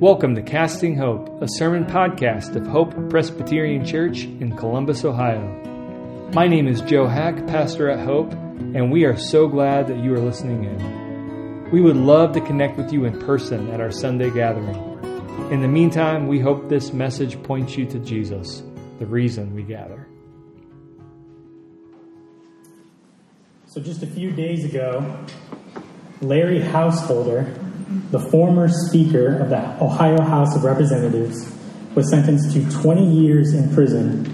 Welcome to Casting Hope, a sermon podcast of Hope Presbyterian Church in Columbus, Ohio. My name is Joe Hack, pastor at Hope, and we are so glad that you are listening in. We would love to connect with you in person at our Sunday gathering. In the meantime, we hope this message points you to Jesus, the reason we gather. So, just a few days ago, Larry Householder, the former Speaker of the Ohio House of Representatives, was sentenced to 20 years in prison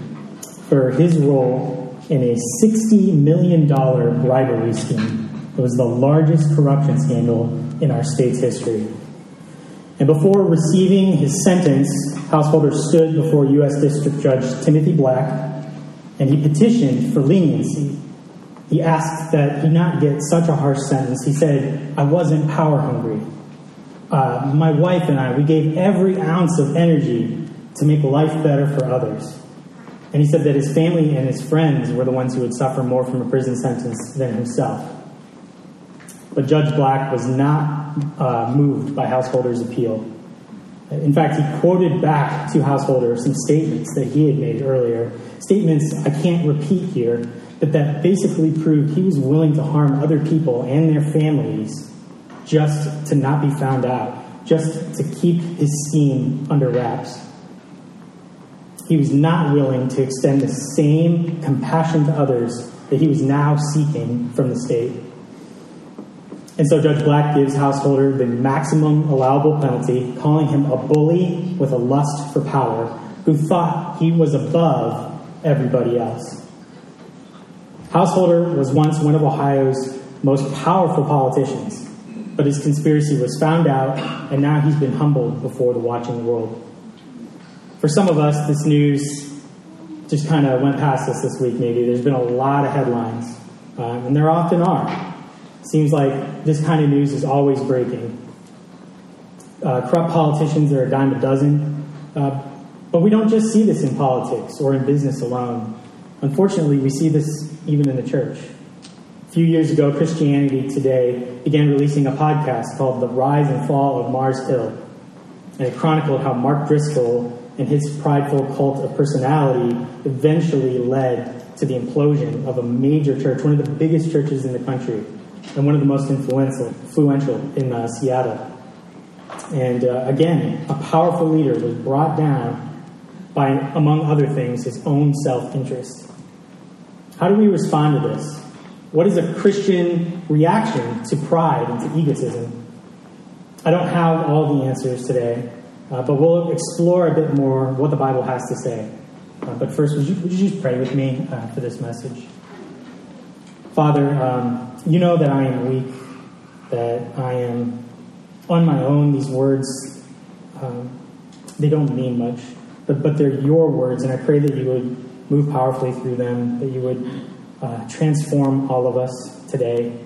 for his role in a $60 million bribery scheme. It was the largest corruption scandal in our state's history. And before receiving his sentence, Householder stood before U.S. District Judge Timothy Black and he petitioned for leniency he asked that he not get such a harsh sentence. He said, I wasn't power hungry. Uh, my wife and I, we gave every ounce of energy to make life better for others. And he said that his family and his friends were the ones who would suffer more from a prison sentence than himself. But Judge Black was not uh, moved by Householder's appeal. In fact, he quoted back to Householder some statements that he had made earlier. Statements I can't repeat here, but that basically proved he was willing to harm other people and their families just to not be found out, just to keep his scheme under wraps. He was not willing to extend the same compassion to others that he was now seeking from the state. And so Judge Black gives Householder the maximum allowable penalty, calling him a bully with a lust for power who thought he was above everybody else. Householder was once one of Ohio's most powerful politicians, but his conspiracy was found out, and now he's been humbled before the watching world. For some of us, this news just kind of went past us this week, maybe. There's been a lot of headlines, um, and there often are. Seems like this kind of news is always breaking. Uh, corrupt politicians are a dime a dozen, uh, but we don't just see this in politics or in business alone. Unfortunately, we see this even in the church. Few years ago, Christianity Today began releasing a podcast called The Rise and Fall of Mars Hill. And it chronicled how Mark Driscoll and his prideful cult of personality eventually led to the implosion of a major church, one of the biggest churches in the country, and one of the most influential, influential in uh, Seattle. And uh, again, a powerful leader was brought down by, among other things, his own self interest. How do we respond to this? What is a Christian reaction to pride and to egotism? I don't have all the answers today, uh, but we'll explore a bit more what the Bible has to say. Uh, but first, would you, would you, just pray with me uh, for this message? Father, um, you know that I am weak, that I am on my own. These words, um, they don't mean much but, but they're your words, and I pray that you would move powerfully through them, that you would uh, transform all of us today,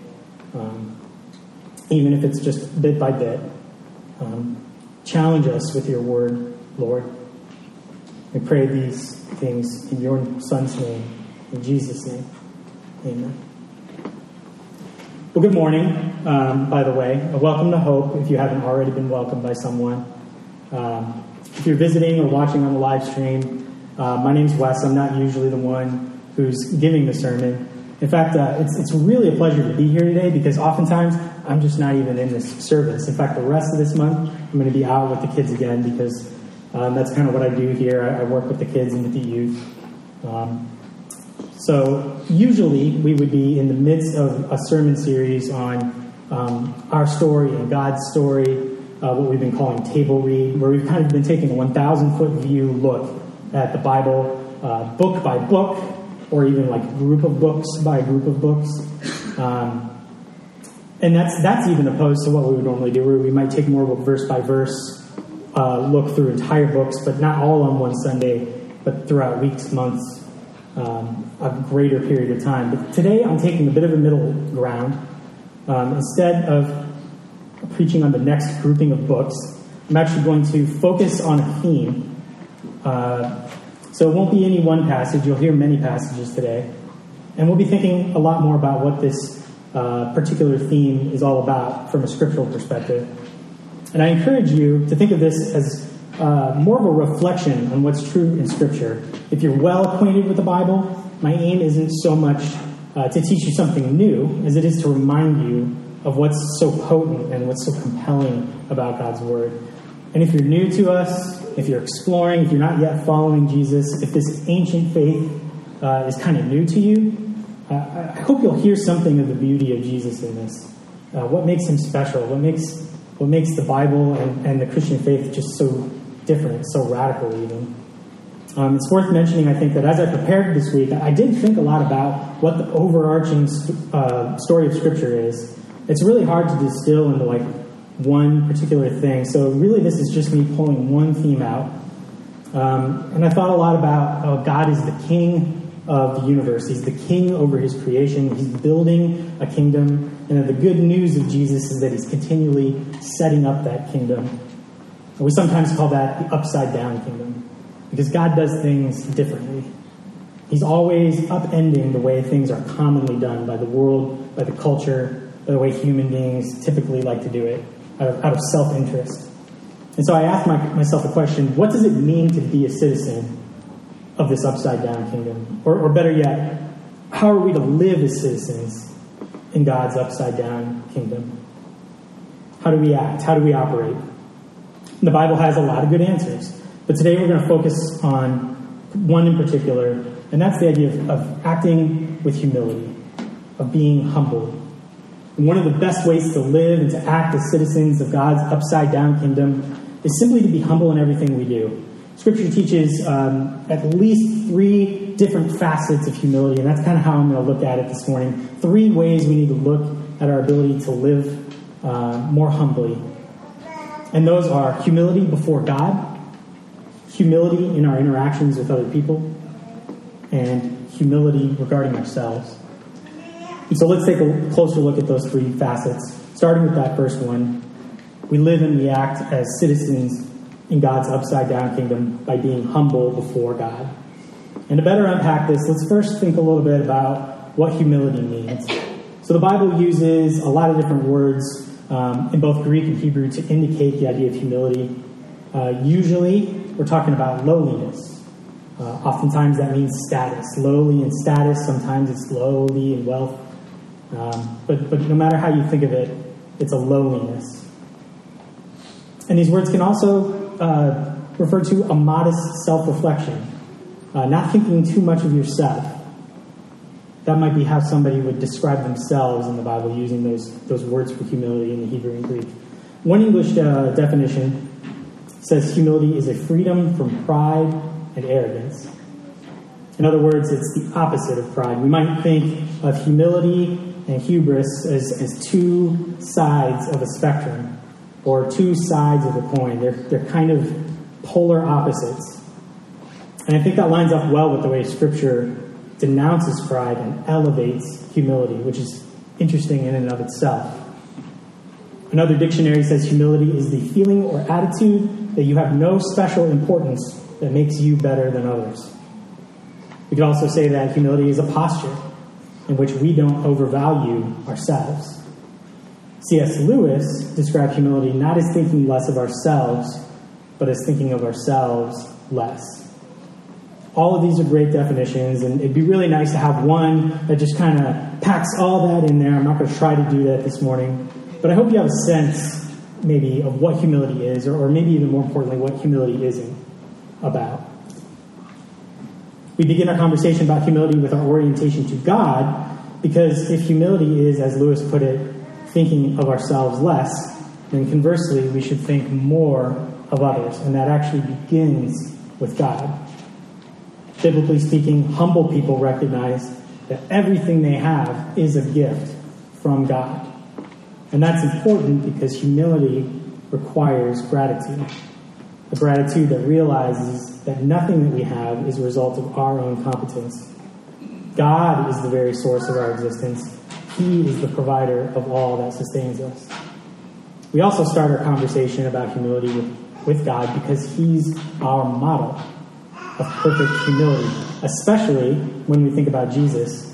um, even if it's just bit by bit. Um, challenge us with your word, Lord. We pray these things in your Son's name, in Jesus' name. Amen. Well, good morning, um, by the way. Welcome to Hope if you haven't already been welcomed by someone. Um, if you're visiting or watching on the live stream, uh, my name's Wes. I'm not usually the one who's giving the sermon. In fact, uh, it's, it's really a pleasure to be here today because oftentimes I'm just not even in this service. In fact, the rest of this month, I'm going to be out with the kids again because um, that's kind of what I do here. I, I, work with the kids and with the youth. Um, so, usually, we would be in the midst of a sermon series on um, our story and God's story uh, what we've been calling table read, where we've kind of been taking a 1,000 foot view look at the Bible, uh, book by book, or even like group of books by group of books. Um, and that's that's even opposed to what we would normally do, where we might take more of a verse by verse uh, look through entire books, but not all on one Sunday, but throughout weeks, months, um, a greater period of time. But today I'm taking a bit of a middle ground. Um, instead of preaching on the next grouping of books. I'm actually going to focus on a theme. Uh, so it won't be any one passage, you'll hear many passages today. And we'll be thinking a lot more about what this uh, particular theme is all about from a scriptural perspective. And I encourage you to think of this as uh, more of a reflection on what's true in Scripture. If you're well acquainted with the Bible, my aim isn't so much uh, to teach you something new as it is to remind you of what's so potent and what's so compelling about God's Word. And if you're new to us, if you're exploring, if you're not yet following Jesus, if this ancient faith uh, is kind of new to you, uh, I hope you'll hear something of the beauty of Jesus in this. Uh, what makes him special? What makes what makes the Bible and, and the Christian faith just so different, so radical, even? Um, it's worth mentioning, I think, that as I prepared this week, I did think a lot about what the overarching uh, story of Scripture is. It's really hard to distill into like one particular thing. So really, this is just me pulling one theme out. Um, and I thought a lot about God is the King of the universe. He's the King over His creation. He's building a kingdom, and the good news of Jesus is that He's continually setting up that kingdom. We sometimes call that the upside down kingdom, because God does things differently. He's always upending the way things are commonly done by the world, by the culture, by the way human beings typically like to do it out of, out of self interest. And so I asked my, myself a question what does it mean to be a citizen of this upside down kingdom? Or, or better yet, how are we to live as citizens in God's upside down kingdom? How do we act? How do we operate? And the Bible has a lot of good answers. But today we're going to focus on one in particular, and that's the idea of, of acting with humility, of being humble, one of the best ways to live and to act as citizens of God's upside down kingdom is simply to be humble in everything we do. Scripture teaches um, at least three different facets of humility, and that's kind of how I'm going to look at it this morning. Three ways we need to look at our ability to live uh, more humbly. And those are humility before God, humility in our interactions with other people, and humility regarding ourselves. And so let's take a closer look at those three facets. Starting with that first one, we live and we act as citizens in God's upside down kingdom by being humble before God. And to better unpack this, let's first think a little bit about what humility means. So the Bible uses a lot of different words um, in both Greek and Hebrew to indicate the idea of humility. Uh, usually, we're talking about lowliness. Uh, oftentimes, that means status. Lowly in status. Sometimes it's lowly in wealth. Um, but, but no matter how you think of it, it's a lowliness. And these words can also uh, refer to a modest self reflection, uh, not thinking too much of yourself. That might be how somebody would describe themselves in the Bible using those, those words for humility in the Hebrew and Greek. One English uh, definition says humility is a freedom from pride and arrogance. In other words, it's the opposite of pride. We might think of humility and hubris as, as two sides of a spectrum or two sides of a coin. They're, they're kind of polar opposites. And I think that lines up well with the way Scripture denounces pride and elevates humility, which is interesting in and of itself. Another dictionary says humility is the feeling or attitude that you have no special importance that makes you better than others. We could also say that humility is a posture in which we don't overvalue ourselves. C.S. Lewis described humility not as thinking less of ourselves, but as thinking of ourselves less. All of these are great definitions, and it'd be really nice to have one that just kind of packs all that in there. I'm not going to try to do that this morning, but I hope you have a sense, maybe, of what humility is, or, or maybe even more importantly, what humility isn't about. We begin our conversation about humility with our orientation to God, because if humility is, as Lewis put it, thinking of ourselves less, then conversely, we should think more of others, and that actually begins with God. Biblically speaking, humble people recognize that everything they have is a gift from God. And that's important because humility requires gratitude a gratitude that realizes that nothing that we have is a result of our own competence. God is the very source of our existence. He is the provider of all that sustains us. We also start our conversation about humility with, with God because He's our model of perfect humility, especially when we think about Jesus.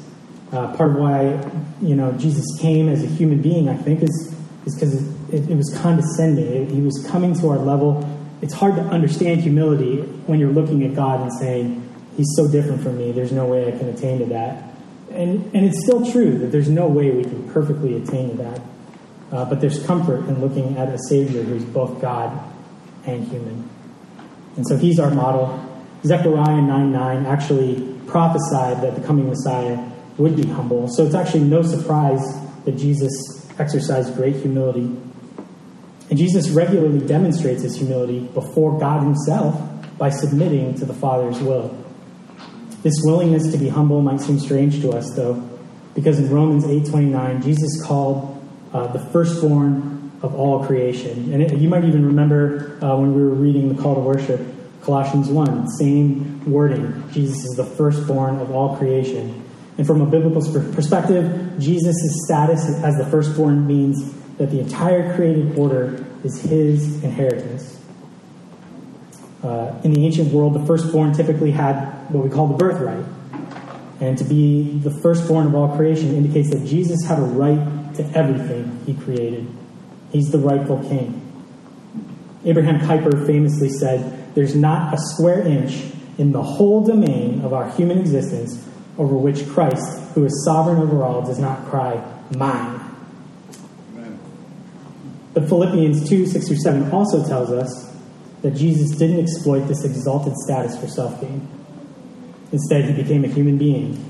Uh, part of why you know Jesus came as a human being, I think, is is because it, it, it, was condescending. It, he was coming to our level. It's hard to understand humility when you're looking at God and saying, He's so different from me, there's no way I can attain to that. And, and it's still true that there's no way we can perfectly attain to that. Uh, but there's comfort in looking at a Savior who's both God and human. And so he's our model. Zechariah 9 9 actually prophesied that the coming Messiah would be humble. So it's actually no surprise that Jesus exercised great humility. And Jesus regularly demonstrates his humility before God himself by submitting to the Father's will. This willingness to be humble might seem strange to us, though, because in Romans 8:29, Jesus called uh, the firstborn of all creation. And it, you might even remember uh, when we were reading the call to worship, Colossians 1, same wording. Jesus is the firstborn of all creation. And from a biblical perspective, Jesus' status as the firstborn means that the entire created order is his inheritance. Uh, in the ancient world, the firstborn typically had what we call the birthright. And to be the firstborn of all creation indicates that Jesus had a right to everything he created. He's the rightful king. Abraham Kuyper famously said, There's not a square inch in the whole domain of our human existence over which Christ, who is sovereign over all, does not cry, Mine. But Philippians 2 6 through 7 also tells us that Jesus didn't exploit this exalted status for self gain. Instead, he became a human being,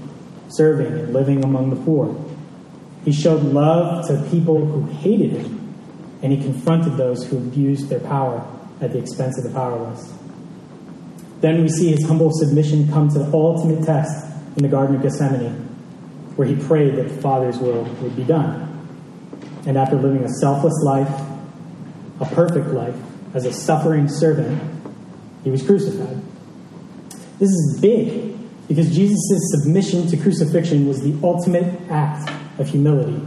serving and living among the poor. He showed love to people who hated him, and he confronted those who abused their power at the expense of the powerless. Then we see his humble submission come to the ultimate test in the Garden of Gethsemane, where he prayed that the Father's will would be done. And after living a selfless life, a perfect life, as a suffering servant, he was crucified. This is big because Jesus' submission to crucifixion was the ultimate act of humility.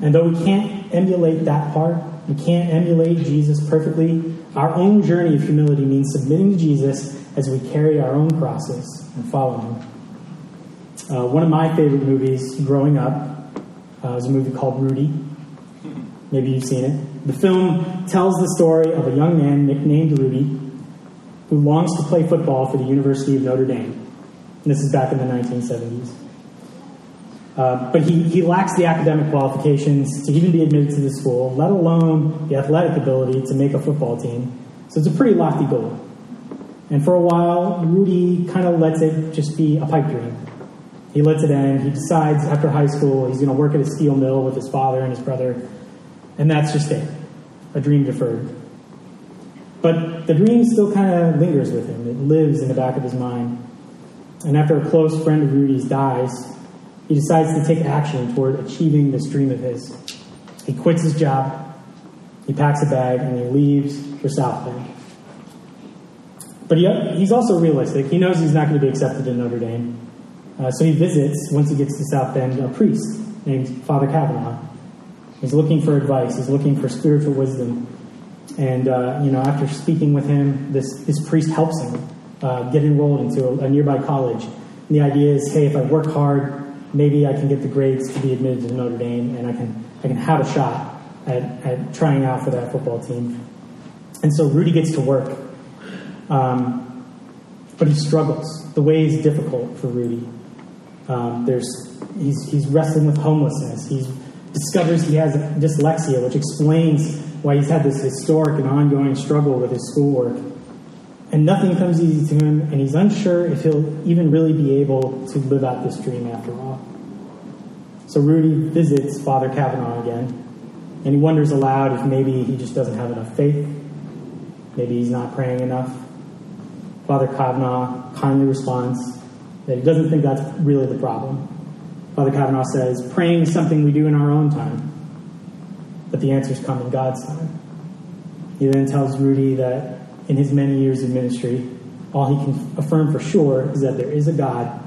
And though we can't emulate that part, we can't emulate Jesus perfectly, our own journey of humility means submitting to Jesus as we carry our own crosses and follow him. Uh, one of my favorite movies growing up uh, was a movie called Rudy. Maybe you've seen it. The film tells the story of a young man nicknamed Rudy who longs to play football for the University of Notre Dame. And this is back in the 1970s. Uh, but he, he lacks the academic qualifications to even be admitted to the school, let alone the athletic ability to make a football team. So it's a pretty lofty goal. And for a while, Rudy kind of lets it just be a pipe dream. He lets it end. He decides after high school he's going to work at a steel mill with his father and his brother. And that's just it a dream deferred. But the dream still kind of lingers with him, it lives in the back of his mind. And after a close friend of Rudy's dies, he decides to take action toward achieving this dream of his. He quits his job, he packs a bag, and he leaves for South Bend. But he, he's also realistic. He knows he's not going to be accepted in Notre Dame. Uh, so he visits, once he gets to South Bend, a priest named Father Cavanaugh. He's looking for advice, he's looking for spiritual wisdom. And, uh, you know, after speaking with him, this, this priest helps him uh, get enrolled into a, a, nearby college. And the idea is, hey, if I work hard, maybe I can get the grades to be admitted to Notre Dame, and I can I can have a shot at, at trying out for that football team. And so Rudy gets to work, um, but he struggles. The way is difficult for Rudy. Um, there's he's he's wrestling with homelessness. He discovers he has dyslexia, which explains why he's had this historic and ongoing struggle with his schoolwork. And nothing comes easy to him, and he's unsure if he'll even really be able to live out this dream after all. So Rudy visits Father Cavanaugh again, and he wonders aloud if maybe he just doesn't have enough faith. Maybe he's not praying enough. Father Cavanaugh kindly responds that he doesn't think that's really the problem. Father Cavanaugh says, praying is something we do in our own time, but the answers come in God's time. He then tells Rudy that in his many years of ministry, all he can affirm for sure is that there is a God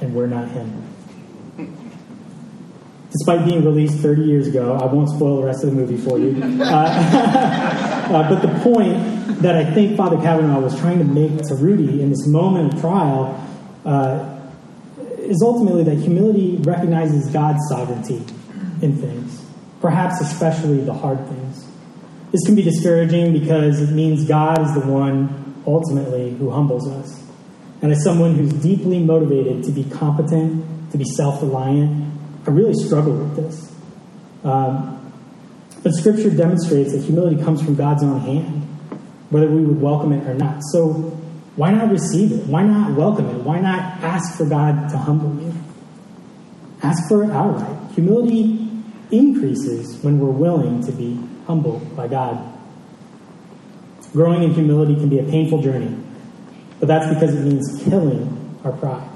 and we're not him. Despite being released 30 years ago, I won't spoil the rest of the movie for you. Uh, uh, but the point that I think Father Cavanaugh was trying to make to Rudy in this moment of trial uh, is ultimately that humility recognizes God's sovereignty in things. perhaps especially the hard things. This can be discouraging because it means God is the one ultimately who humbles us. And as someone who's deeply motivated to be competent, to be self reliant, I really struggle with this. Um, but Scripture demonstrates that humility comes from God's own hand, whether we would welcome it or not. So why not receive it? Why not welcome it? Why not ask for God to humble you? Ask for it outright. Humility increases when we're willing to be humbled by God. Growing in humility can be a painful journey, but that's because it means killing our pride.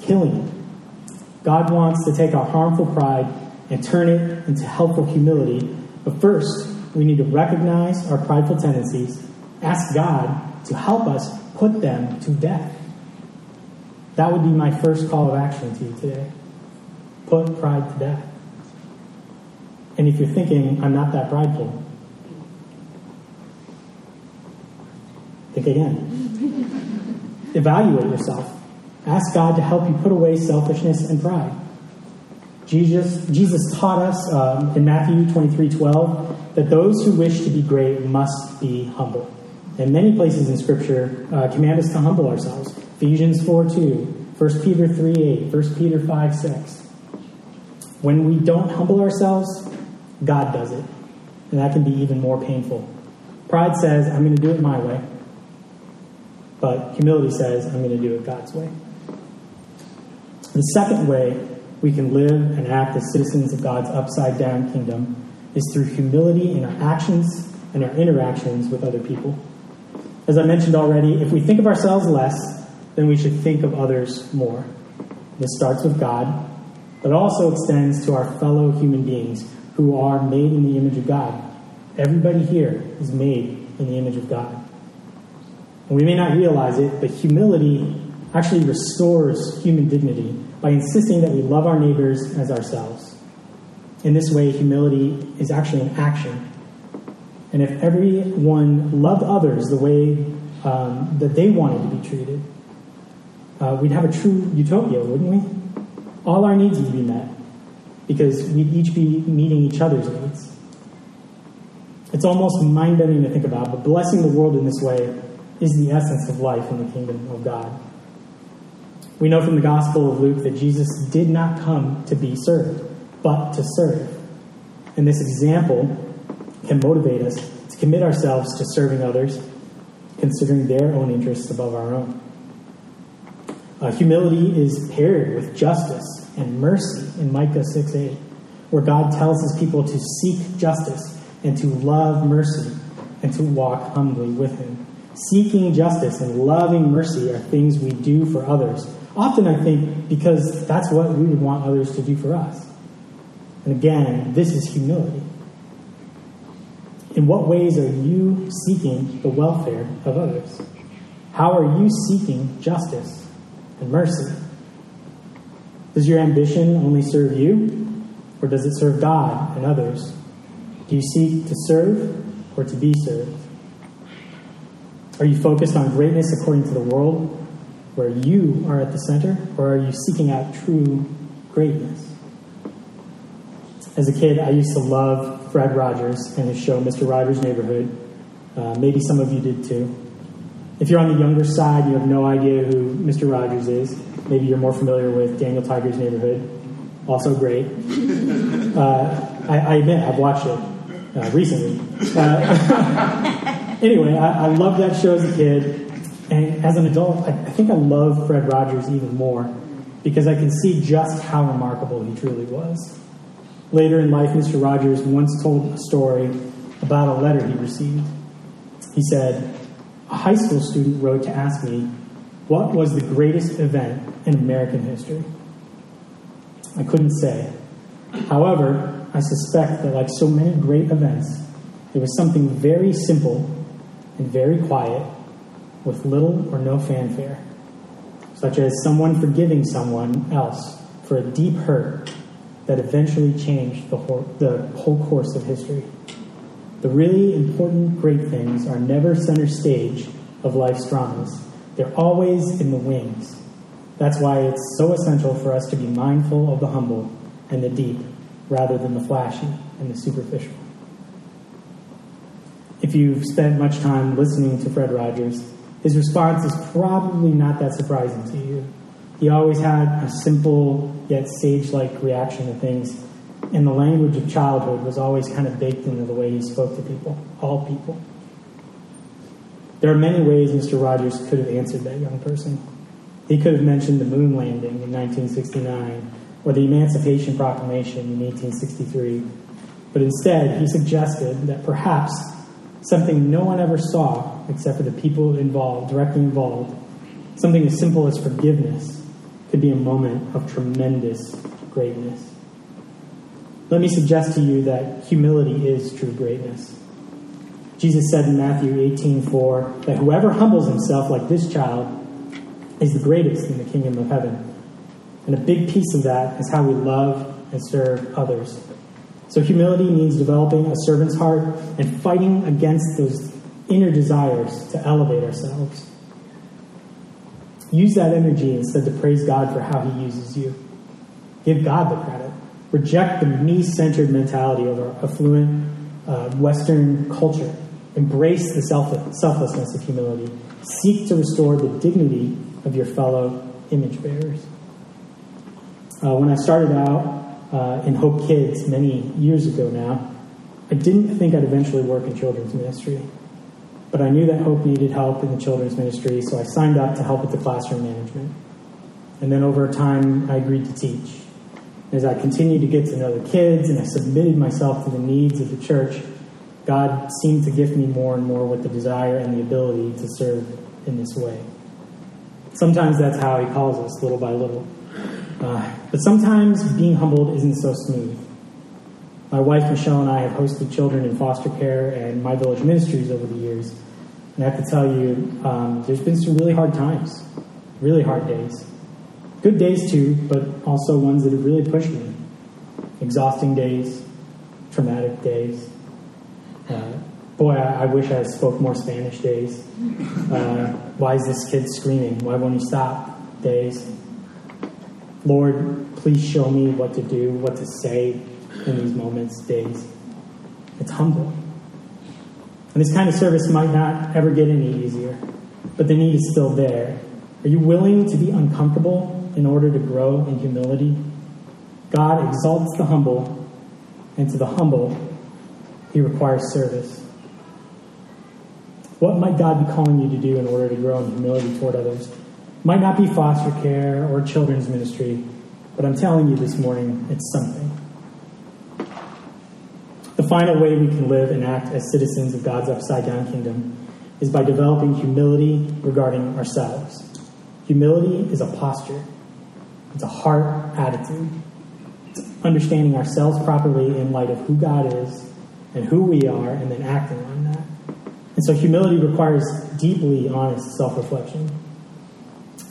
Killing it. God wants to take our harmful pride and turn it into helpful humility, but first, we need to recognize our prideful tendencies, ask God to help us put them to death. That would be my first call of action to you today. Put pride to death. And if you're thinking, I'm not that prideful, think again. Evaluate yourself. Ask God to help you put away selfishness and pride. Jesus, Jesus taught us um, in Matthew 23 12 that those who wish to be great must be humble. And many places in Scripture uh, command us to humble ourselves. Ephesians 4 2, 1 Peter 3 8, 1 Peter 5 6. When we don't humble ourselves, God does it. And that can be even more painful. Pride says, I'm going to do it my way. But humility says, I'm going to do it God's way. The second way we can live and act as citizens of God's upside down kingdom is through humility in our actions and our interactions with other people. As I mentioned already, if we think of ourselves less, then we should think of others more. This starts with God, but also extends to our fellow human beings who are made in the image of God. Everybody here is made in the image of God. And we may not realize it, but humility actually restores human dignity by insisting that we love our neighbors as ourselves. In this way, humility is actually an action. And if everyone loved others the way um, that they wanted to be treated, uh, we'd have a true utopia, wouldn't we? All our needs would be met because we'd each be meeting each other's needs. It's almost mind bending to think about, but blessing the world in this way is the essence of life in the kingdom of God. We know from the Gospel of Luke that Jesus did not come to be served, but to serve. And this example can motivate us to commit ourselves to serving others, considering their own interests above our own. Uh, humility is paired with justice and mercy in Micah 6 8, where God tells his people to seek justice and to love mercy and to walk humbly with him. Seeking justice and loving mercy are things we do for others. Often, I think, because that's what we would want others to do for us. And again, this is humility. In what ways are you seeking the welfare of others? How are you seeking justice and mercy? Does your ambition only serve you, or does it serve God and others? Do you seek to serve or to be served? Are you focused on greatness according to the world, where you are at the center, or are you seeking out true greatness? As a kid, I used to love Fred Rogers and his show, Mr. Rogers' Neighborhood. Uh, maybe some of you did too. If you're on the younger side, you have no idea who Mr. Rogers is. Maybe you're more familiar with Daniel Tiger's Neighborhood. Also great. Uh, I, I, admit, I've watched it uh, recently. Uh, anyway, I, I loved that show as a kid. And as an adult, I, I think I love Fred Rogers even more because I can see just how remarkable he truly was. Later in life, Mr. Rogers once told a story about a letter he received. He said, A high school student wrote to ask me, What was the greatest event in American history? I couldn't say. However, I suspect that, like so many great events, it was something very simple and very quiet with little or no fanfare, such as someone forgiving someone else for a deep hurt that eventually changed the whole, the whole course of history. The really important great things are never center stage of life's dramas. They're always in the wings. That's why it's so essential for us to be mindful of the humble and the deep rather than the flashy and the superficial. If you've spent much time listening to Fred Rogers, his response is probably not that surprising to you. He always had a simple yet sage like reaction to things, and the language of childhood was always kind of baked into the way he spoke to people, all people. There are many ways Mr. Rogers could have answered that young person. He could have mentioned the moon landing in 1969 or the Emancipation Proclamation in 1863, but instead he suggested that perhaps something no one ever saw except for the people involved, directly involved, something as simple as forgiveness could be a moment of tremendous greatness. Let me suggest to you that humility is true greatness. Jesus said in Matthew 18:4 that whoever humbles himself like this child is the greatest in the kingdom of heaven. And a big piece of that is how we love and serve others. So humility means developing a servant's heart and fighting against those inner desires to elevate ourselves. Use that energy instead to praise God for how he uses you. Give God the credit. Reject the me centered mentality of our affluent uh, Western culture. Embrace the self- selflessness of humility. Seek to restore the dignity of your fellow image bearers. Uh, when I started out uh, in Hope Kids many years ago now, I didn't think I'd eventually work in children's ministry. But I knew that Hope needed help in the children's ministry, so I signed up to help with the classroom management. And then over time, I agreed to teach. As I continued to get to know the kids and I submitted myself to the needs of the church, God seemed to gift me more and more with the desire and the ability to serve in this way. Sometimes that's how He calls us, little by little. Uh, but sometimes being humbled isn't so smooth. My wife Michelle and I have hosted children in foster care and My Village Ministries over the years. And I have to tell you, um, there's been some really hard times, really hard days. Good days too, but also ones that have really pushed me. Exhausting days, traumatic days. Uh, boy, I, I, wish I spoke more Spanish days. Uh, why is this kid screaming? Why won't he stop? Days. Lord, please show me what to do, what to say in these moments, days. It's humble. And this kind of service might not ever get any easier, but the need is still there. Are you willing to be uncomfortable in order to grow in humility? God exalts the humble, and to the humble, he requires service. What might God be calling you to do in order to grow in humility toward others? Might not be foster care or children's ministry, but I'm telling you this morning, it's something. Final way we can live and act as citizens of God's upside down kingdom is by developing humility regarding ourselves. Humility is a posture, it's a heart attitude. It's understanding ourselves properly in light of who God is and who we are, and then acting on that. And so humility requires deeply honest self reflection.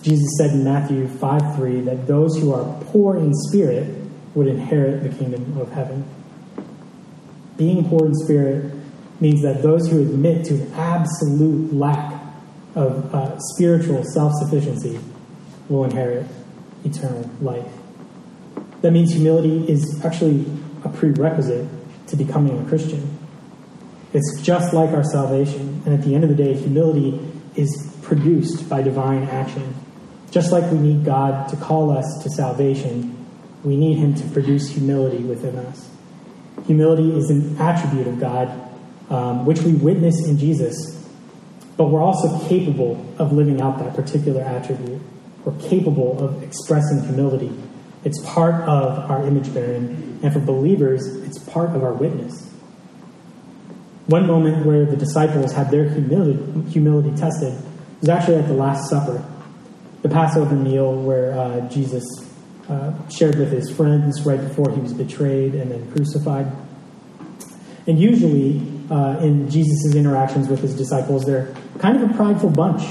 Jesus said in Matthew 5 3 that those who are poor in spirit would inherit the kingdom of heaven. Being poor in spirit means that those who admit to absolute lack of uh, spiritual self sufficiency will inherit eternal life. That means humility is actually a prerequisite to becoming a Christian. It's just like our salvation, and at the end of the day, humility is produced by divine action. Just like we need God to call us to salvation, we need Him to produce humility within us. Humility is an attribute of God, um, which we witness in Jesus, but we're also capable of living out that particular attribute. We're capable of expressing humility. It's part of our image bearing, and for believers, it's part of our witness. One moment where the disciples had their humility, humility tested was actually at the Last Supper, the Passover meal where uh, Jesus uh, shared with his friends right before he was betrayed and then crucified. And usually, uh, in Jesus' interactions with his disciples, they're kind of a prideful bunch.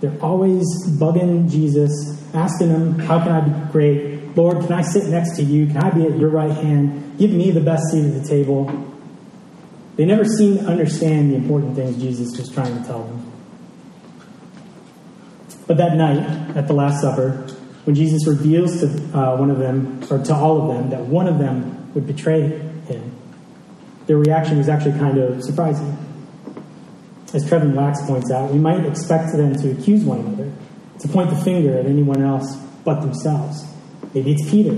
They're always bugging Jesus, asking him, How can I be great? Lord, can I sit next to you? Can I be at your right hand? Give me the best seat at the table. They never seem to understand the important things Jesus was trying to tell them. But that night, at the Last Supper, when Jesus reveals to uh, one of them, or to all of them, that one of them would betray him. Their reaction was actually kind of surprising. As Trevin Wax points out, we might expect them to accuse one another, to point the finger at anyone else but themselves. Maybe it's Peter.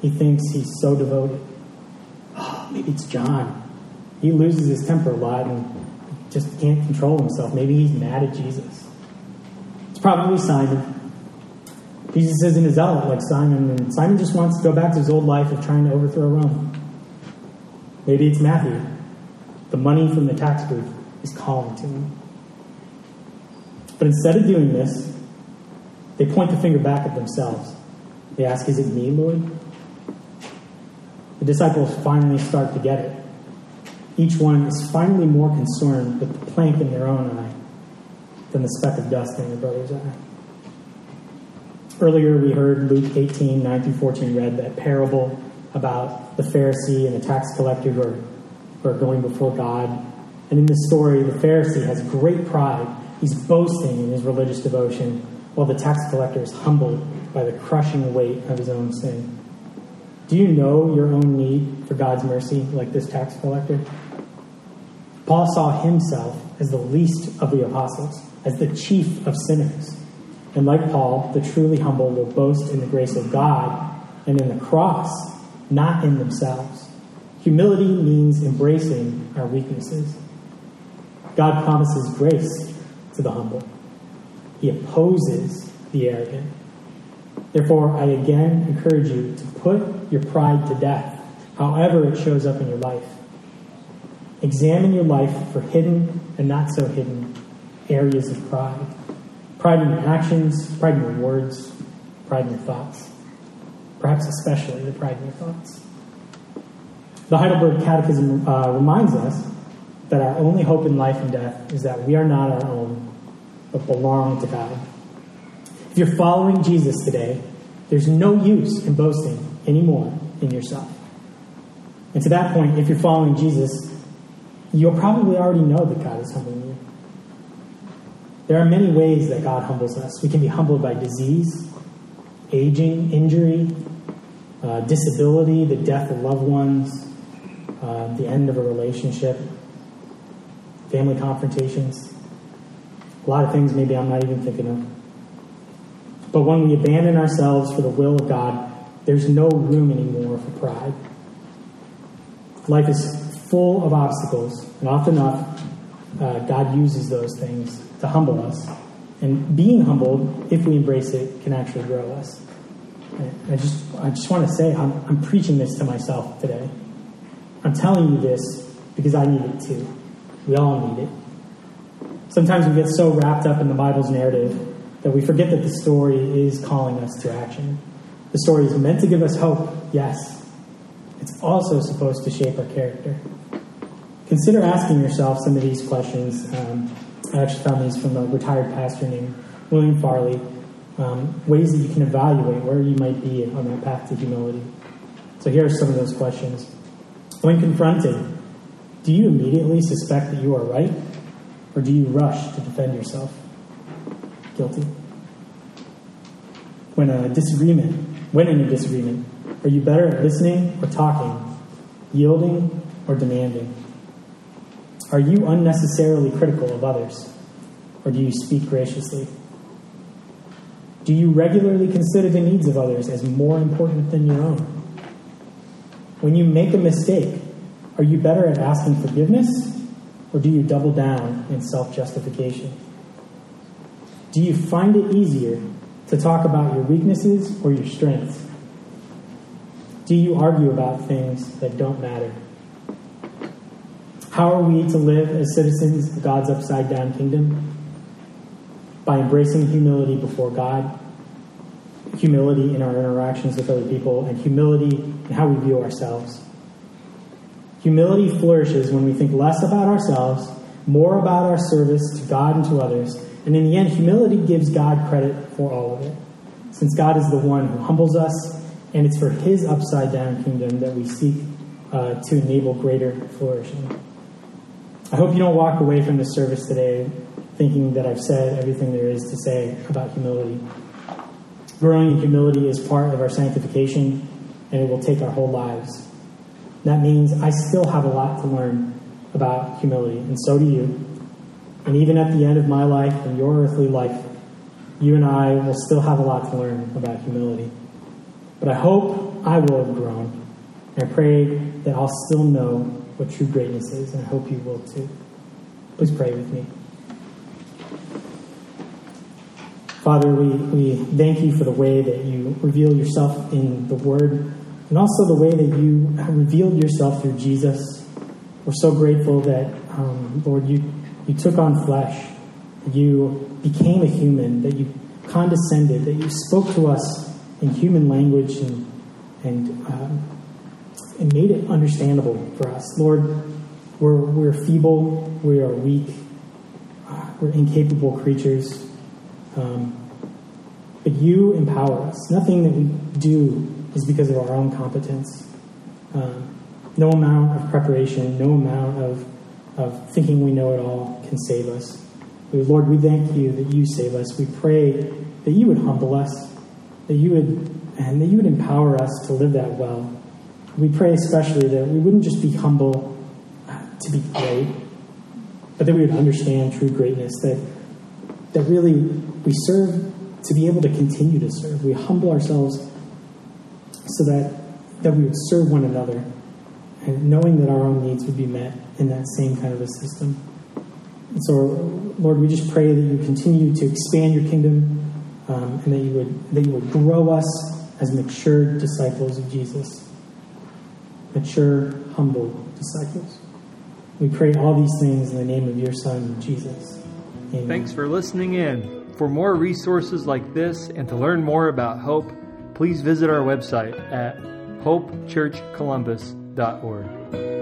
He thinks he's so devoted. Oh, maybe it's John. He loses his temper a lot and just can't control himself. Maybe he's mad at Jesus. It's probably Simon. Jesus isn't a zealot like Simon, and Simon just wants to go back to his old life of trying to overthrow Rome. Maybe it's Matthew. The money from the tax booth is calling to him. But instead of doing this, they point the finger back at themselves. They ask, Is it me, Lord? The disciples finally start to get it. Each one is finally more concerned with the plank in their own eye than the speck of dust in their brother's eye. Earlier, we heard Luke 18, 9 through 14 read that parable about the Pharisee and the tax collector who are, who are going before God. And in this story, the Pharisee has great pride. He's boasting in his religious devotion, while the tax collector is humbled by the crushing weight of his own sin. Do you know your own need for God's mercy like this tax collector? Paul saw himself as the least of the apostles, as the chief of sinners. And like Paul, the truly humble will boast in the grace of God and in the cross, not in themselves. Humility means embracing our weaknesses. God promises grace to the humble, He opposes the arrogant. Therefore, I again encourage you to put your pride to death, however it shows up in your life. Examine your life for hidden and not so hidden areas of pride. Pride in your actions, pride in your words, pride in your thoughts. Perhaps especially the pride in your thoughts. The Heidelberg Catechism uh, reminds us that our only hope in life and death is that we are not our own, but belong to God. If you're following Jesus today, there's no use in boasting anymore in yourself. And to that point, if you're following Jesus, you'll probably already know that God is humbling you. There are many ways that God humbles us. We can be humbled by disease, aging, injury, uh, disability, the death of loved ones, uh, the end of a relationship, family confrontations. A lot of things maybe I'm not even thinking of. But when we abandon ourselves for the will of God, there's no room anymore for pride. Life is full of obstacles, and often enough, uh, God uses those things to humble us. And being humbled, if we embrace it, can actually grow us. I just, I just want to say, I'm, I'm preaching this to myself today. I'm telling you this because I need it too. We all need it. Sometimes we get so wrapped up in the Bible's narrative that we forget that the story is calling us to action. The story is meant to give us hope, yes. It's also supposed to shape our character. Consider asking yourself some of these questions. Um, I actually found these from a retired pastor named William Farley. Um, ways that you can evaluate where you might be on that path to humility. So here are some of those questions. When confronted, do you immediately suspect that you are right, or do you rush to defend yourself? Guilty. When a disagreement, when in a disagreement, are you better at listening or talking, yielding or demanding? Are you unnecessarily critical of others, or do you speak graciously? Do you regularly consider the needs of others as more important than your own? When you make a mistake, are you better at asking forgiveness, or do you double down in self justification? Do you find it easier to talk about your weaknesses or your strengths? Do you argue about things that don't matter? How are we to live as citizens of God's upside down kingdom? By embracing humility before God, humility in our interactions with other people, and humility in how we view ourselves. Humility flourishes when we think less about ourselves, more about our service to God and to others, and in the end, humility gives God credit for all of it, since God is the one who humbles us, and it's for His upside down kingdom that we seek uh, to enable greater flourishing. I hope you don't walk away from this service today thinking that I've said everything there is to say about humility. Growing in humility is part of our sanctification, and it will take our whole lives. That means I still have a lot to learn about humility, and so do you. And even at the end of my life and your earthly life, you and I will still have a lot to learn about humility. But I hope I will have grown. And I pray that I'll still know what true greatness is, and I hope you will too. Please pray with me. Father, we, we thank you for the way that you reveal yourself in the Word, and also the way that you revealed yourself through Jesus. We're so grateful that, um, Lord, you, you took on flesh, you became a human, that you condescended, that you spoke to us in human language and, and, um, and made it understandable for us. Lord, we're, we're feeble, we are weak, uh, we're incapable creatures. Um, but you empower us. Nothing that we do is because of our own competence. Um, no amount of preparation, no amount of, of thinking we know it all can save us. Lord, we thank you that you save us. We pray that you would humble us, that you would, and that you would empower us to live that well. We pray especially that we wouldn't just be humble uh, to be great, but that we would understand true greatness, that, that really we serve to be able to continue to serve. We humble ourselves so that, that we would serve one another and knowing that our own needs would be met in that same kind of a system. And so, Lord, we just pray that you continue to expand your kingdom um, and that you would that you would grow us as mature disciples of Jesus, mature, humble disciples. We pray all these things in the name of your Son, Jesus. Amen. Thanks for listening in. For more resources like this and to learn more about Hope, please visit our website at hopechurchcolumbus.org.